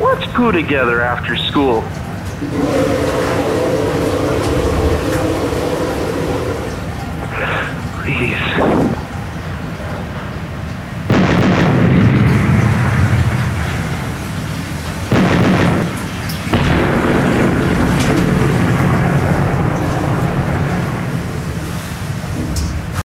Let's poo together after school. Please.